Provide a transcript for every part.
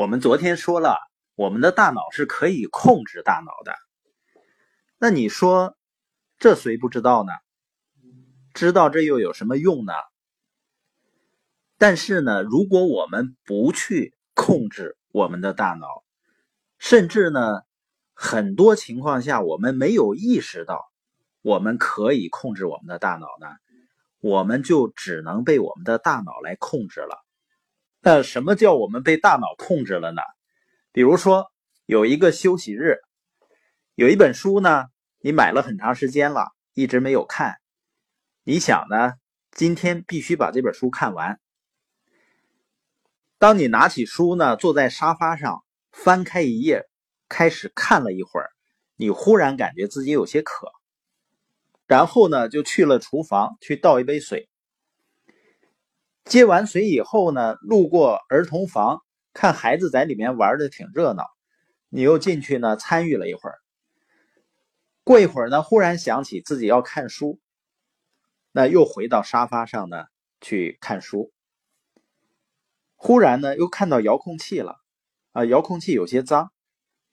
我们昨天说了，我们的大脑是可以控制大脑的。那你说，这谁不知道呢？知道这又有什么用呢？但是呢，如果我们不去控制我们的大脑，甚至呢，很多情况下我们没有意识到我们可以控制我们的大脑呢，我们就只能被我们的大脑来控制了。那什么叫我们被大脑控制了呢？比如说有一个休息日，有一本书呢，你买了很长时间了，一直没有看，你想呢，今天必须把这本书看完。当你拿起书呢，坐在沙发上，翻开一页，开始看了一会儿，你忽然感觉自己有些渴，然后呢，就去了厨房去倒一杯水。接完水以后呢，路过儿童房，看孩子在里面玩的挺热闹，你又进去呢参与了一会儿。过一会儿呢，忽然想起自己要看书，那又回到沙发上呢去看书。忽然呢，又看到遥控器了，啊，遥控器有些脏，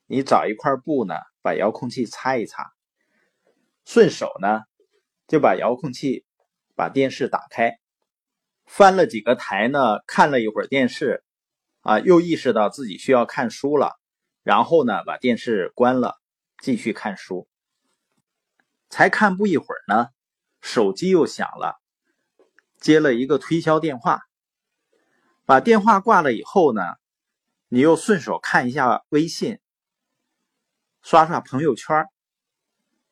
你找一块布呢，把遥控器擦一擦。顺手呢，就把遥控器，把电视打开，翻了几个台呢，看了一会儿电视，啊，又意识到自己需要看书了，然后呢，把电视关了，继续看书。才看不一会儿呢，手机又响了，接了一个推销电话。把电话挂了以后呢，你又顺手看一下微信，刷刷朋友圈。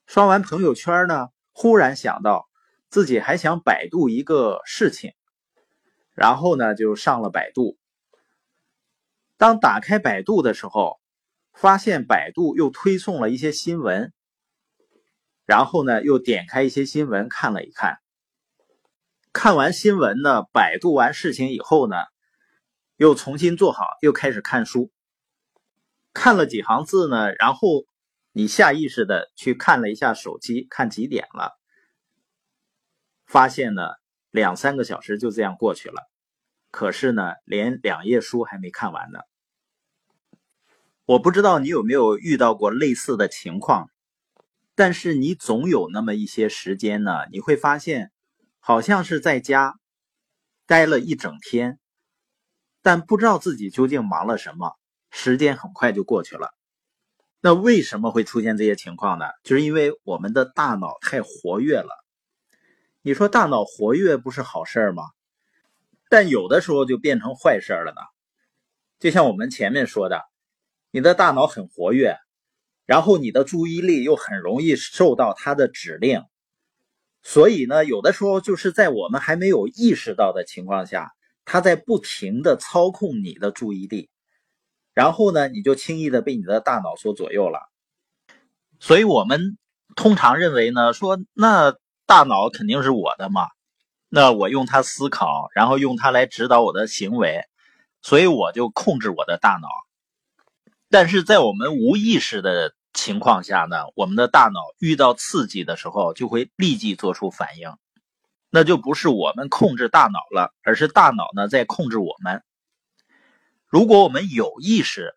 刷完朋友圈呢，忽然想到自己还想百度一个事情，然后呢就上了百度。当打开百度的时候，发现百度又推送了一些新闻，然后呢又点开一些新闻看了一看。看完新闻呢，百度完事情以后呢。又重新做好，又开始看书，看了几行字呢，然后你下意识的去看了一下手机，看几点了，发现呢两三个小时就这样过去了，可是呢连两页书还没看完呢。我不知道你有没有遇到过类似的情况，但是你总有那么一些时间呢，你会发现好像是在家待了一整天。但不知道自己究竟忙了什么，时间很快就过去了。那为什么会出现这些情况呢？就是因为我们的大脑太活跃了。你说大脑活跃不是好事儿吗？但有的时候就变成坏事了呢。就像我们前面说的，你的大脑很活跃，然后你的注意力又很容易受到它的指令，所以呢，有的时候就是在我们还没有意识到的情况下。它在不停的操控你的注意力，然后呢，你就轻易的被你的大脑所左右了。所以我们通常认为呢，说那大脑肯定是我的嘛，那我用它思考，然后用它来指导我的行为，所以我就控制我的大脑。但是在我们无意识的情况下呢，我们的大脑遇到刺激的时候，就会立即做出反应。那就不是我们控制大脑了，而是大脑呢在控制我们。如果我们有意识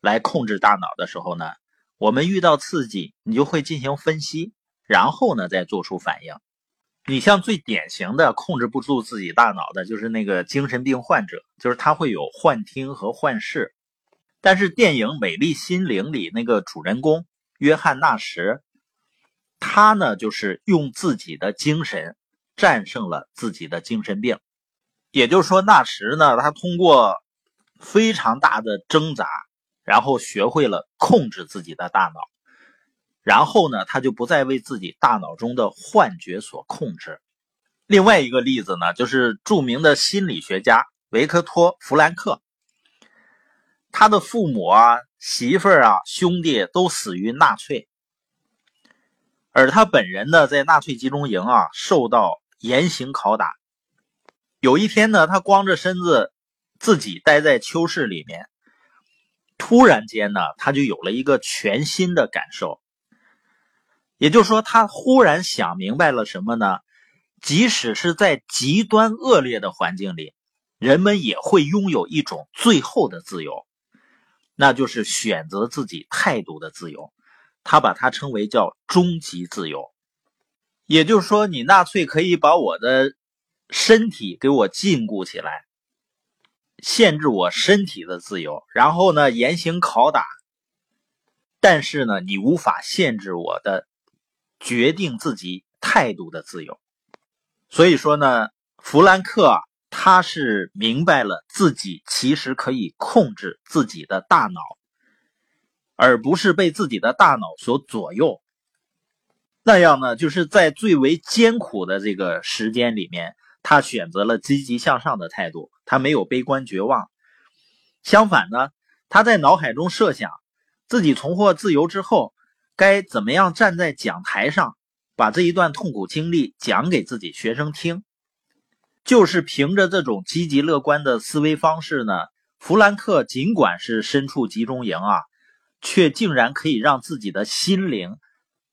来控制大脑的时候呢，我们遇到刺激，你就会进行分析，然后呢再做出反应。你像最典型的控制不住自己大脑的，就是那个精神病患者，就是他会有幻听和幻视。但是电影《美丽心灵》里那个主人公约翰纳什，他呢就是用自己的精神。战胜了自己的精神病，也就是说，纳什呢，他通过非常大的挣扎，然后学会了控制自己的大脑，然后呢，他就不再为自己大脑中的幻觉所控制。另外一个例子呢，就是著名的心理学家维克托·弗兰克，他的父母啊、媳妇儿啊、兄弟都死于纳粹，而他本人呢，在纳粹集中营啊，受到。严刑拷打。有一天呢，他光着身子自己待在秋室里面，突然间呢，他就有了一个全新的感受。也就是说，他忽然想明白了什么呢？即使是在极端恶劣的环境里，人们也会拥有一种最后的自由，那就是选择自己态度的自由。他把它称为叫终极自由。也就是说，你纳粹可以把我的身体给我禁锢起来，限制我身体的自由，然后呢严刑拷打。但是呢，你无法限制我的决定自己态度的自由。所以说呢，弗兰克啊他是明白了自己其实可以控制自己的大脑，而不是被自己的大脑所左右。那样呢，就是在最为艰苦的这个时间里面，他选择了积极向上的态度，他没有悲观绝望。相反呢，他在脑海中设想自己重获自由之后，该怎么样站在讲台上，把这一段痛苦经历讲给自己学生听。就是凭着这种积极乐观的思维方式呢，弗兰克尽管是身处集中营啊，却竟然可以让自己的心灵。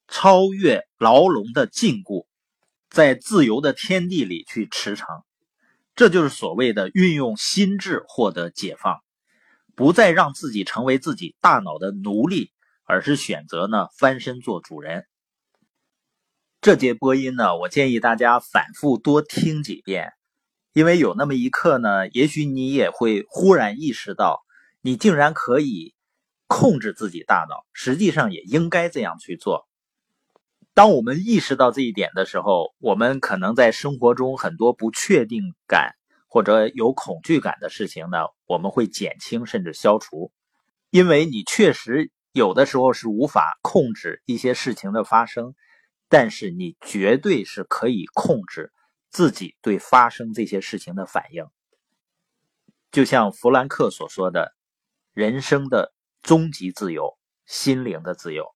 超越牢笼的禁锢，在自由的天地里去驰骋，这就是所谓的运用心智获得解放，不再让自己成为自己大脑的奴隶，而是选择呢翻身做主人。这节播音呢，我建议大家反复多听几遍，因为有那么一刻呢，也许你也会忽然意识到，你竟然可以控制自己大脑，实际上也应该这样去做。当我们意识到这一点的时候，我们可能在生活中很多不确定感或者有恐惧感的事情呢，我们会减轻甚至消除。因为你确实有的时候是无法控制一些事情的发生，但是你绝对是可以控制自己对发生这些事情的反应。就像弗兰克所说的，人生的终极自由，心灵的自由。